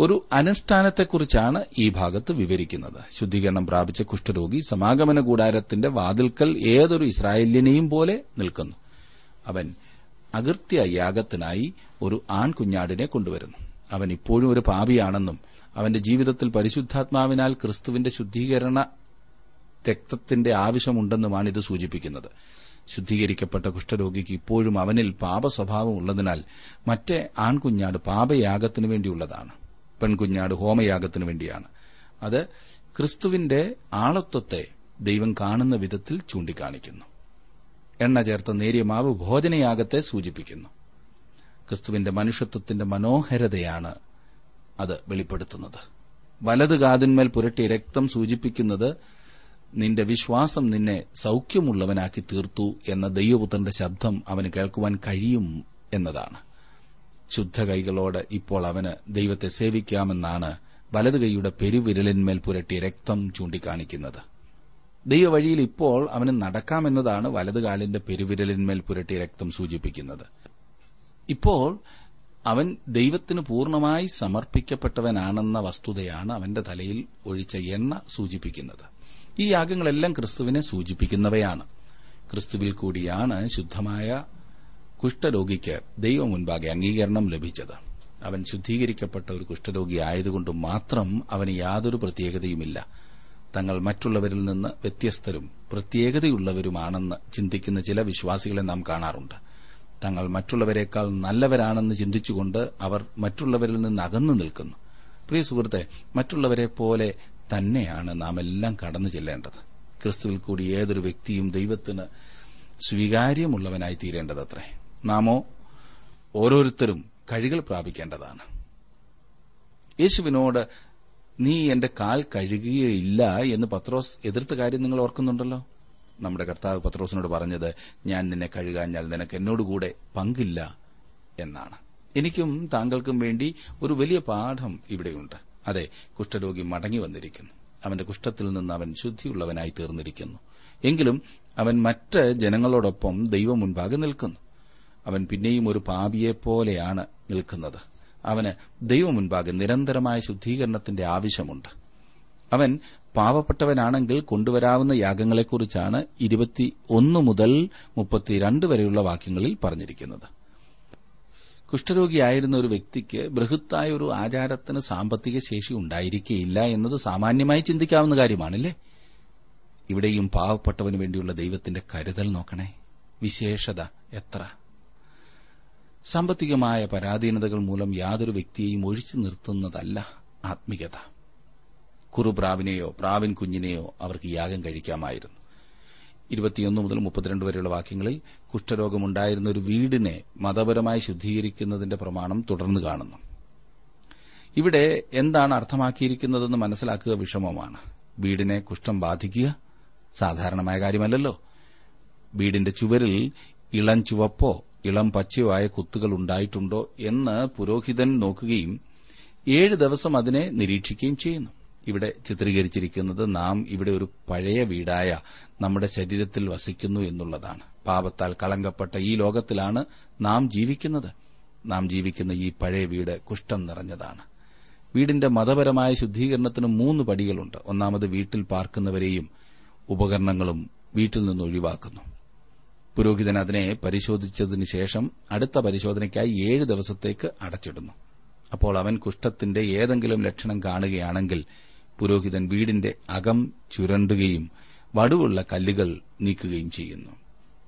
ഒരു അനുഷ്ഠാനത്തെക്കുറിച്ചാണ് ഈ ഭാഗത്ത് വിവരിക്കുന്നത്. ശുദ്ധീകരണം പ്രാപിച്ച കുഷ്ഠരോഗി സമാഗമന കൂടാരത്തിന്റെ വാതിൽക്കൽ ഏതൊരു ഇസ്രായേലിനെയും പോലെ നിൽക്കുന്നു. അവൻ അകൃത്യ യാഗത്തിനായി ഒരു ആൺകുഞ്ഞാടിനെ കൊണ്ടുവരുന്നു. അവൻ ഇപ്പോഴും ഒരു പാപിയാണെന്നും അവന്റെ ജീവിതത്തിൽ പരിശുദ്ധാത്മാവിനാൽ ക്രിസ്തുവിന്റെ ശുദ്ധീകരണ രക്തത്തിന്റെ ആവശ്യമുണ്ടെന്നുമാണ് ഇത് സൂചിപ്പിക്കുന്നത്. ശുദ്ധീകരിക്കപ്പെട്ട കുഷ്ഠരോഗിക്ക് ഇപ്പോഴും അവനിൽ പാപസ്വഭാവം ഉള്ളതിനാൽ മറ്റേ ആൺകുഞ്ഞാട് പാപയാഗത്തിനു വേണ്ടിയുള്ളതാണ്. പെൺകുഞ്ഞാട് ഹോമയാഗത്തിനു വേണ്ടിയാണ്. അത് ക്രിസ്തുവിന്റെ ആളത്വത്തെ ദൈവം കാണുന്ന വിധത്തിൽ ചൂണ്ടിക്കാണിക്കുന്നു. എണ്ണ ചേർത്ത നേരിയ മാവ് ഭോജനയാഗത്തെ സൂചിപ്പിക്കുന്നു. ക്രിസ്തുവിന്റെ മനുഷ്യത്വത്തിന്റെ മനോഹരതയാണ് അത് വെളിപ്പെടുത്തുന്നത്. വലത് കാതിന്മേൽ രക്തം സൂചിപ്പിക്കുന്നത് നിന്റെ വിശ്വാസം നിന്നെ സൌഖ്യമുള്ളവനാക്കി തീർത്തു എന്ന ദൈവപുത്രന്റെ ശബ്ദം അവന് കേൾക്കുവാൻ കഴിയും എന്നതാണ്. ശുദ്ധ കൈകളോട് ഇപ്പോൾ അവന് ദൈവത്തെ സേവിക്കാമെന്നാണ് വലതു കൈയുടെ പെരുവിരലിന്മേൽ പുരട്ടിയ രക്തം ചൂണ്ടിക്കാണിക്കുന്നത്. ദൈവവഴിയിൽ ഇപ്പോൾ അവന് നടക്കാമെന്നതാണ് വലതുകാലിന്റെ പെരുവിരലിന്മേൽ പുരട്ടിയ രക്തം സൂചിപ്പിക്കുന്നത്. ഇപ്പോൾ അവൻ ദൈവത്തിന് പൂർണമായി സമർപ്പിക്കപ്പെട്ടവനാണെന്ന വസ്തുതയാണ് അവന്റെ തലയിൽ ഒഴിച്ച എണ്ണ സൂചിപ്പിക്കുന്നത്. ഈ യാഗങ്ങളെല്ലാം ക്രിസ്തുവിനെ സൂചിപ്പിക്കുന്നവയാണ്. ക്രിസ്തുവിൽ കൂടിയാണ് ശുദ്ധമായ കുഷ്ഠരോഗിക്ക് ദൈവം മുൻപാകെ അംഗീകരണം ലഭിച്ചത്. അവൻ ശുദ്ധീകരിക്കപ്പെട്ട ഒരു കുഷ്ഠരോഗി ആയതുകൊണ്ട് മാത്രം അവന് യാതൊരു പ്രത്യേകതയുമില്ല. തങ്ങൾ മറ്റുള്ളവരിൽ നിന്ന് വ്യത്യസ്തരും പ്രത്യേകതയുള്ളവരുമാണെന്ന് ചിന്തിക്കുന്ന ചില വിശ്വാസികളെ നാം കാണാറുണ്ട്. തങ്ങൾ മറ്റുള്ളവരെക്കാൾ നല്ലവരാണെന്ന് ചിന്തിച്ചുകൊണ്ട് അവർ മറ്റുള്ളവരിൽ നിന്ന് അകന്നു നിൽക്കുന്നു. പ്രിയ സുഹൃത്തെ മറ്റുള്ളവരെ പോലെ തന്നെയാണ് നാം എല്ലാം കടന്നു ചെല്ലേണ്ടത്. ക്രിസ്തുവിൽ കൂടി ഏതൊരു വ്യക്തിയും ദൈവത്തിന് സ്വീകാര്യമുള്ളവനായി തീരേണ്ടതത്രേ. നാമോ ഓരോരുത്തരും കഴികൾ പ്രാപിക്കേണ്ടതാണ്. യേശുവിനോട് നീ എന്റെ കാൽ കഴുകുകയില്ല എന്ന് പത്രോസ് എതിർത്ത കാര്യം നിങ്ങൾ ഓർക്കുന്നുണ്ടല്ലോ? നമ്മുടെ കർത്താവ് പത്രോസിനോട് പറഞ്ഞത് ഞാൻ നിന്നെ കഴുകാഞ്ഞാൽ നിനക്ക് എന്നോടുകൂടെ പങ്കില്ല എന്നാണ്. എനിക്കും താങ്കൾക്കും വേണ്ടി ഒരു വലിയ പാഠം ഇവിടെയുണ്ട്. അതെ കുഷ്ഠരോഗി മടങ്ങി വന്നിരിക്കുന്നു. അവന്റെ കുഷ്ഠത്തിൽ നിന്ന് അവൻ ശുദ്ധിയുള്ളവനായി തീർന്നിരിക്കുന്നു. എങ്കിലും അവൻ മറ്റ് ജനങ്ങളോടൊപ്പം ദൈവം മുൻപാകെ നിൽക്കുന്നു. അവൻ പിന്നെയും ഒരു പാപിയെപ്പോലെയാണ് നിൽക്കുന്നത്. അവന് ദൈവം മുൻപാകെ നിരന്തരമായ ശുദ്ധീകരണത്തിന്റെ ആവശ്യമുണ്ട്. അവൻ പാവപ്പെട്ടവനാണെങ്കിൽ കൊണ്ടുവരാവുന്ന യാഗങ്ങളെക്കുറിച്ചാണ് ഇരുപത്തി ഒന്ന് മുതൽ മുപ്പത്തിരണ്ട് വരെയുള്ള വാക്യങ്ങളിൽ പറഞ്ഞിരിക്കുന്നത്. കുഷ്ഠരോഗിയായിരുന്ന ഒരു വ്യക്തിക്ക് ബൃഹത്തായ ഒരു ആചാരത്തിന് സാമ്പത്തിക ശേഷി ഉണ്ടായിരിക്കുകയില്ല എന്നത് സാമാന്യമായി ചിന്തിക്കാവുന്ന കാര്യമാണല്ലേ? ഇവിടെയും പാവപ്പെട്ടവന് വേണ്ടിയുള്ള ദൈവത്തിന്റെ കരുതൽ നോക്കണേ. വിശേഷത എത്ര? സാമ്പത്തികമായ പരാധീനതകൾ മൂലം യാതൊരു വ്യക്തിയെയും ഒഴിച്ചു നിർത്തുന്നതല്ല ആത്മീയത കുറുപ്രാവിനെയോ പ്രാവിൻ കുഞ്ഞിനെയോ അവർക്ക് യാഗം കഴിക്കാമായിരുന്നു. ഇരുപത്തിയൊന്ന് മുതൽ മുപ്പത്തിരണ്ട് വരെയുള്ള വാക്യങ്ങളിൽ കുഷ്ഠരോഗമുണ്ടായിരുന്ന ഒരു വീടിനെ മതപരമായി ശുദ്ധീകരിക്കുന്നതിന്റെ പ്രമാണം തുടർന്ന് കാണുന്നു. ഇവിടെ എന്താണ് അർത്ഥമാക്കിയിരിക്കുന്നതെന്ന് മനസ്സിലാക്കുക വിഷമമാണ്. വീടിനെ കുഷ്ഠം ബാധിക്കുക സാധാരണമായ കാര്യമല്ലല്ലോ. വീടിന്റെ ചുവരിൽ ഇളം ചുവപ്പോ ഇളം പച്ചയോ ആയ കുത്തുകൾ ഉണ്ടായിട്ടുണ്ടോ എന്ന് പുരോഹിതൻ നോക്കുകയും ഏഴ് ദിവസം അതിനെ നിരീക്ഷിക്കുകയും ചെയ്യുന്നു. ഇവിടെ ചിത്രീകരിച്ചിരിക്കുന്നത് നാം ഇവിടെ ഒരു പഴയ വീടായ നമ്മുടെ ശരീരത്തിൽ വസിക്കുന്നു എന്നുള്ളതാണ്. പാപത്താൽ കളങ്കപ്പെട്ട ഈ ലോകത്തിലാണ് നാം ജീവിക്കുന്നത്. നാം ജീവിക്കുന്ന ഈ പഴയ വീട് കുഷ്ഠം നിറഞ്ഞതാണ്. വീടിന്റെ മതപരമായ ശുദ്ധീകരണത്തിന് മൂന്ന് പടികളുണ്ട്. ഒന്നാമത് വീട്ടിൽ പാർക്കുന്നവരെയും ഉപകരണങ്ങളും വീട്ടിൽ നിന്ന് ഒഴിവാക്കുന്നു. പുരോഹിതൻ അതിനെ പരിശോധിച്ചതിനു ശേഷം അടുത്ത പരിശോധനയ്ക്കായി ഏഴ് ദിവസത്തേക്ക് അടച്ചിടുന്നു. അപ്പോൾ അവൻ കുഷ്ഠത്തിന്റെ ഏതെങ്കിലും ലക്ഷണം കാണുകയാണെങ്കിൽ പുരോഹിതൻ വീടിന്റെ അകം ചുരണ്ടുകയും വടുവുള്ള കല്ലുകൾ നീക്കുകയും ചെയ്യുന്നു.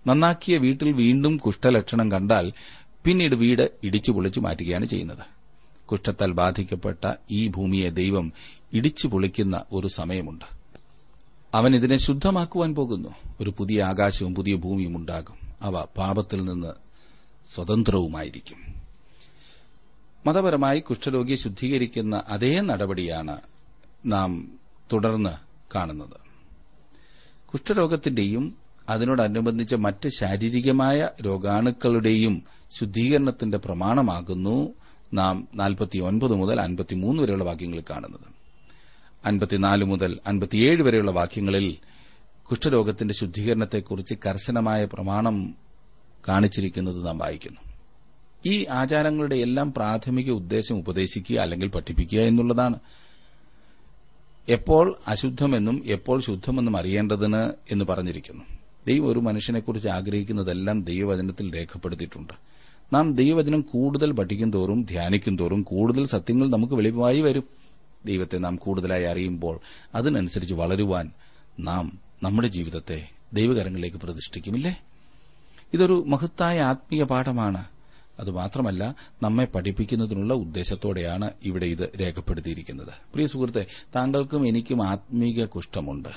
നന്നാക്കിയ വീട്ടിൽ വീണ്ടും കുഷ്ഠലക്ഷണം കണ്ടാൽ പിന്നീട് വീട് ഇടിച്ചു പൊളിച്ചു മാറ്റുകയാണ് ചെയ്യുന്നത്. കുഷ്ഠത്താൽ ബാധിക്കപ്പെട്ട ഈ ഭൂമിയെ ദൈവം ഇടിച്ചു പൊളിക്കുന്ന ഒരു സമയമുണ്ട്. അവൻ ഇതിനെ ശുദ്ധമാക്കുവാൻ പോകുന്നു. ഒരു പുതിയ ആകാശവും പുതിയ ഭൂമിയും ഉണ്ടാകും. അവ പാപത്തിൽ നിന്ന് സ്വതന്ത്രവുമായിരിക്കും. മതപരമായി കുഷ്ഠരോഗിയെ ശുദ്ധീകരിക്കുന്ന അതേ നടപടിയാണ് നാം തുടർന്ന് കാണുന്നത്. കുഷ്ഠരോഗത്തിന്റെയും അതിനോടനുബന്ധിച്ച മറ്റ് ശാരീരികമായ രോഗാണുക്കളുടെയും ശുദ്ധീകരണത്തിന്റെ പ്രമാണമാകുന്നു നാം നാൽപ്പത്തിയൊൻപത് മുതൽ അൻപത്തിമൂന്ന് വരെയുള്ള വാക്യങ്ങൾ കാണുന്നത്. അൻപത്തിനാല് മുതൽ അൻപത്തിയേഴ് വരെയുള്ള വാക്യങ്ങളിൽ കുഷ്ഠരോഗത്തിന്റെ ശുദ്ധീകരണത്തെക്കുറിച്ച് കർശനമായ പ്രമാണം കാണിച്ചിരിക്കുന്നത് നാം വായിക്കുന്നു. ഈ ആചാരങ്ങളുടെ എല്ലാം പ്രാഥമിക ഉദ്ദേശം ഉപദേശിക്കുക അല്ലെങ്കിൽ പഠിപ്പിക്കുക എന്നുള്ളതാണ്. എപ്പോൾ അശുദ്ധമെന്നും എപ്പോൾ ശുദ്ധമെന്നും അറിയേണ്ടതിന് എന്ന് പറഞ്ഞിരിക്കുന്നു. ദൈവം ഒരു മനുഷ്യനെക്കുറിച്ച് ആഗ്രഹിക്കുന്നതെല്ലാം ദൈവവചനത്തിൽ രേഖപ്പെടുത്തിയിട്ടുണ്ട്. നാം ദൈവവചനം കൂടുതൽ പഠിക്കും തോറും ധ്യാനിക്കും തോറും കൂടുതൽ സത്യങ്ങൾ നമുക്ക് വെളിവായി വരും. ദൈവത്തെ നാം കൂടുതലായി അറിയുമ്പോൾ അതിനനുസരിച്ച് വളരുവാൻ നാം നമ്മുടെ ജീവിതത്തെ ദൈവകരങ്ങളിലേക്ക് പ്രതിഷ്ഠിക്കുമില്ലേ? ഇതൊരു മഹത്തായ ആത്മീയ പാഠമാണ്. അതുമാത്രമല്ല നമ്മെ പഠിപ്പിക്കുന്നതിനുള്ള ഉദ്ദേശത്തോടെയാണ് ഇവിടെ ഇത് രേഖപ്പെടുത്തിയിരിക്കുന്നത്. പ്രിയ സുഹൃത്തെ താങ്കൾക്കും എനിക്കും ആത്മീക കുഷ്ഠമുണ്ട്.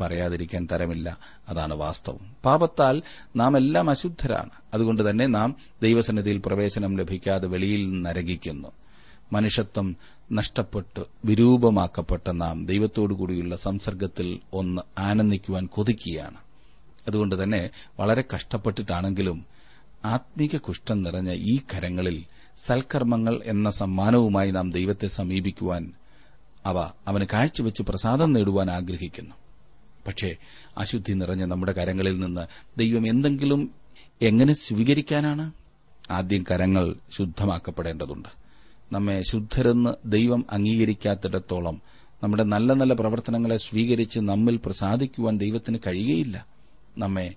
പറയാതിരിക്കാൻ തരമില്ല അതാണ് വാസ്തവം. പാപത്താൽ നാം എല്ലാം അശുദ്ധരാണ്. അതുകൊണ്ട് തന്നെ നാം ദൈവസന്നിധിയിൽ പ്രവേശനം ലഭിക്കാതെ വെളിയിൽ നരകിക്കുന്നു. മനുഷ്യത്വം നഷ്ടപ്പെട്ട് വിരൂപമാക്കപ്പെട്ട നാം ദൈവത്തോടുകൂടിയുള്ള സംസർഗത്തിൽ ഒന്ന് ആനന്ദിക്കുവാൻ കൊതിക്കുകയാണ്. അതുകൊണ്ട് തന്നെ വളരെ കഷ്ടപ്പെട്ടിട്ടാണെങ്കിലും ആത്മീക കുഷ്ഠം നിറഞ്ഞ ഈ കരങ്ങളിൽ സൽക്കർമ്മങ്ങൾ എന്ന സമ്മാനവുമായി നാം ദൈവത്തെ സമീപിക്കുവാൻ അവ അവന് കാഴ്ചവെച്ച് പ്രസാദം നേടുവാൻ ആഗ്രഹിക്കുന്നു. പക്ഷേ അശുദ്ധി നിറഞ്ഞ നമ്മുടെ കരങ്ങളിൽ നിന്ന് ദൈവം എന്തെങ്കിലും എങ്ങനെ സ്വീകരിക്കാനാണ്? ആദ്യം കരങ്ങൾ ശുദ്ധമാക്കപ്പെടേണ്ടതുണ്ട്. നമ്മെ ശുദ്ധരെന്ന് ദൈവം അംഗീകരിക്കാത്തിടത്തോളം നമ്മുടെ നല്ല നല്ല പ്രവർത്തനങ്ങളെ സ്വീകരിച്ച് നമ്മിൽ പ്രസാദിക്കുവാൻ ദൈവത്തിന് കഴിയുകയില്ല. നമ്മെ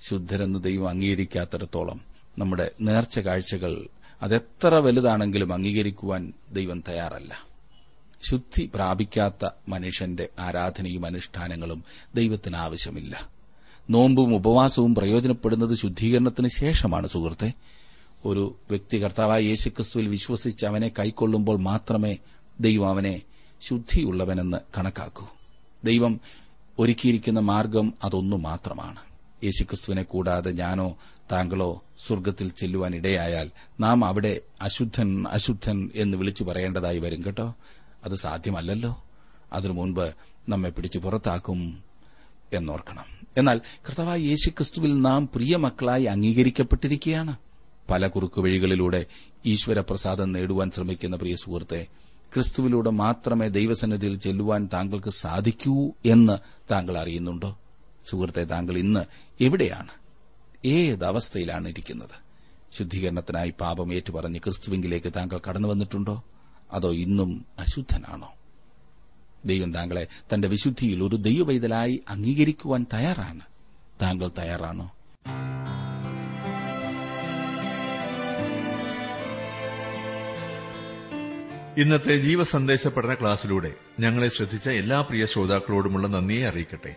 ശുദ്ധരെന്ന് ദൈവം അംഗീകരിക്കാത്തിടത്തോളം നമ്മുടെ നേർച്ച കാഴ്ചകൾ അതെത്ര വലുതാണെങ്കിലും അംഗീകരിക്കുവാൻ ദൈവം തയ്യാറല്ല. ശുദ്ധി പ്രാപിക്കാത്ത മനുഷ്യന്റെ ആരാധനയും അനുഷ്ഠാനങ്ങളും ദൈവത്തിന് ആവശ്യമില്ല. നോമ്പും ഉപവാസവും പ്രയോജനപ്പെടുന്നത് ശുദ്ധീകരണത്തിന് ശേഷമാണ് സുഹൃത്തെ. ഒരു വ്യക്തി കർത്താവായ യേശുക്രിസ്തുവിൽ വിശ്വസിച്ച് അവനെ കൈക്കൊള്ളുമ്പോൾ മാത്രമേ ദൈവം അവനെ ശുദ്ധിയുള്ളവനെന്ന് കണക്കാക്കൂ. ദൈവം ഒരുക്കിയിരിക്കുന്ന മാർഗം അതൊന്നു മാത്രമാണ്. യേശുക്രിസ്തുവിനെ കൂടാതെ ഞാനോ താങ്കളോ സ്വർഗത്തിൽ ചെല്ലുവാൻ ഇടയായാൽ നാം അവിടെ അശുദ്ധൻ അശുദ്ധൻ എന്ന് വിളിച്ചു പറയേണ്ടതായി വരും കേട്ടോ. അത് സാധ്യമല്ലല്ലോ. അതിനു മുൻപ് നമ്മെ പിടിച്ചു പുറത്താക്കും എന്നോർക്കണം. എന്നാൽ കൃതവായ യേശുക്രിസ്തുവിൽ നാം പ്രിയ മക്കളായി അംഗീകരിക്കപ്പെട്ടിരിക്കുകയാണ്. പല കുറുക്കുവഴികളിലൂടെ ഈശ്വരപ്രസാദം നേടുവാൻ ശ്രമിക്കുന്ന പ്രിയ സുഹൃത്തെ ക്രിസ്തുവിലൂടെ മാത്രമേ ദൈവസന്നിധിയിൽ ചെല്ലുവാൻ താങ്കൾക്ക് സാധിക്കൂ എന്ന് താങ്കൾ അറിയുന്നുണ്ടോ? സുഹൃത്തെ താങ്കൾ ഇന്ന് എവിടെയാണ്? ഏതവസ്ഥയിലാണ് ഇരിക്കുന്നത്? ശുദ്ധീകരണത്തിനായി പാപം ഏറ്റുപറഞ്ഞ് ക്രിസ്തുവിങ്കിലേക്ക് താങ്കൾ കടന്നു വന്നിട്ടുണ്ടോ? അതോ ഇന്നും അശുദ്ധനാണോ? ദൈവം താങ്കളെ തന്റെ വിശുദ്ധിയിൽ ഒരു ദൈവവൈതലായി അംഗീകരിക്കുവാൻ തയ്യാറാണ്. താങ്കൾ തയ്യാറാണോ? ഇന്നത്തെ ജീവസന്ദേശ പഠന ക്ലാസ്സിലൂടെ ഞങ്ങളെ ശ്രദ്ധിച്ച എല്ലാ പ്രിയ ശ്രോതാക്കളോടുമുള്ള നന്ദിയെ അറിയിക്കട്ടെ.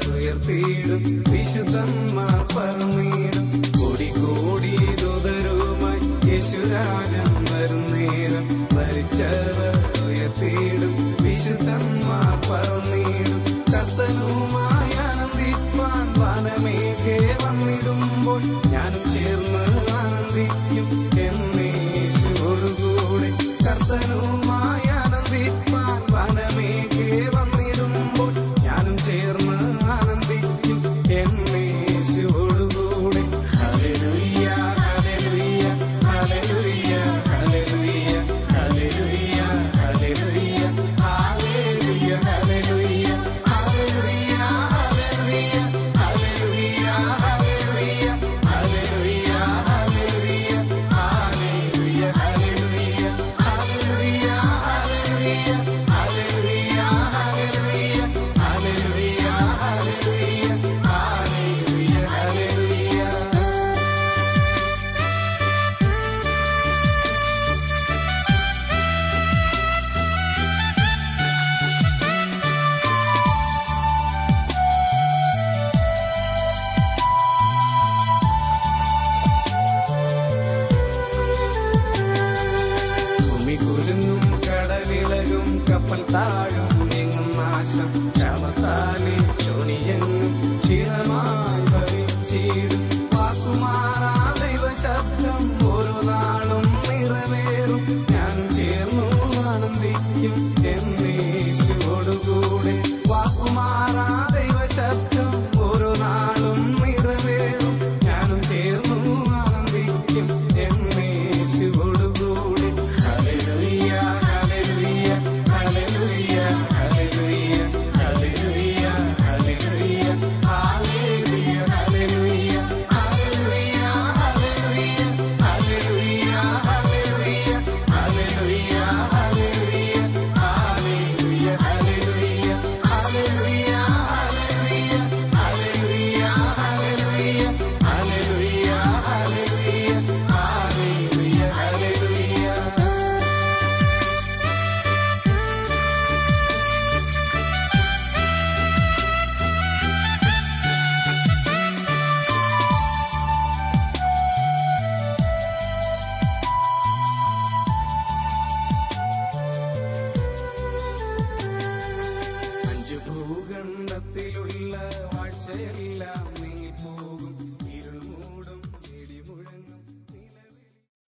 ഉയർത്തിയിടും വിശുദ്ധന്മാർ പറന്നീടും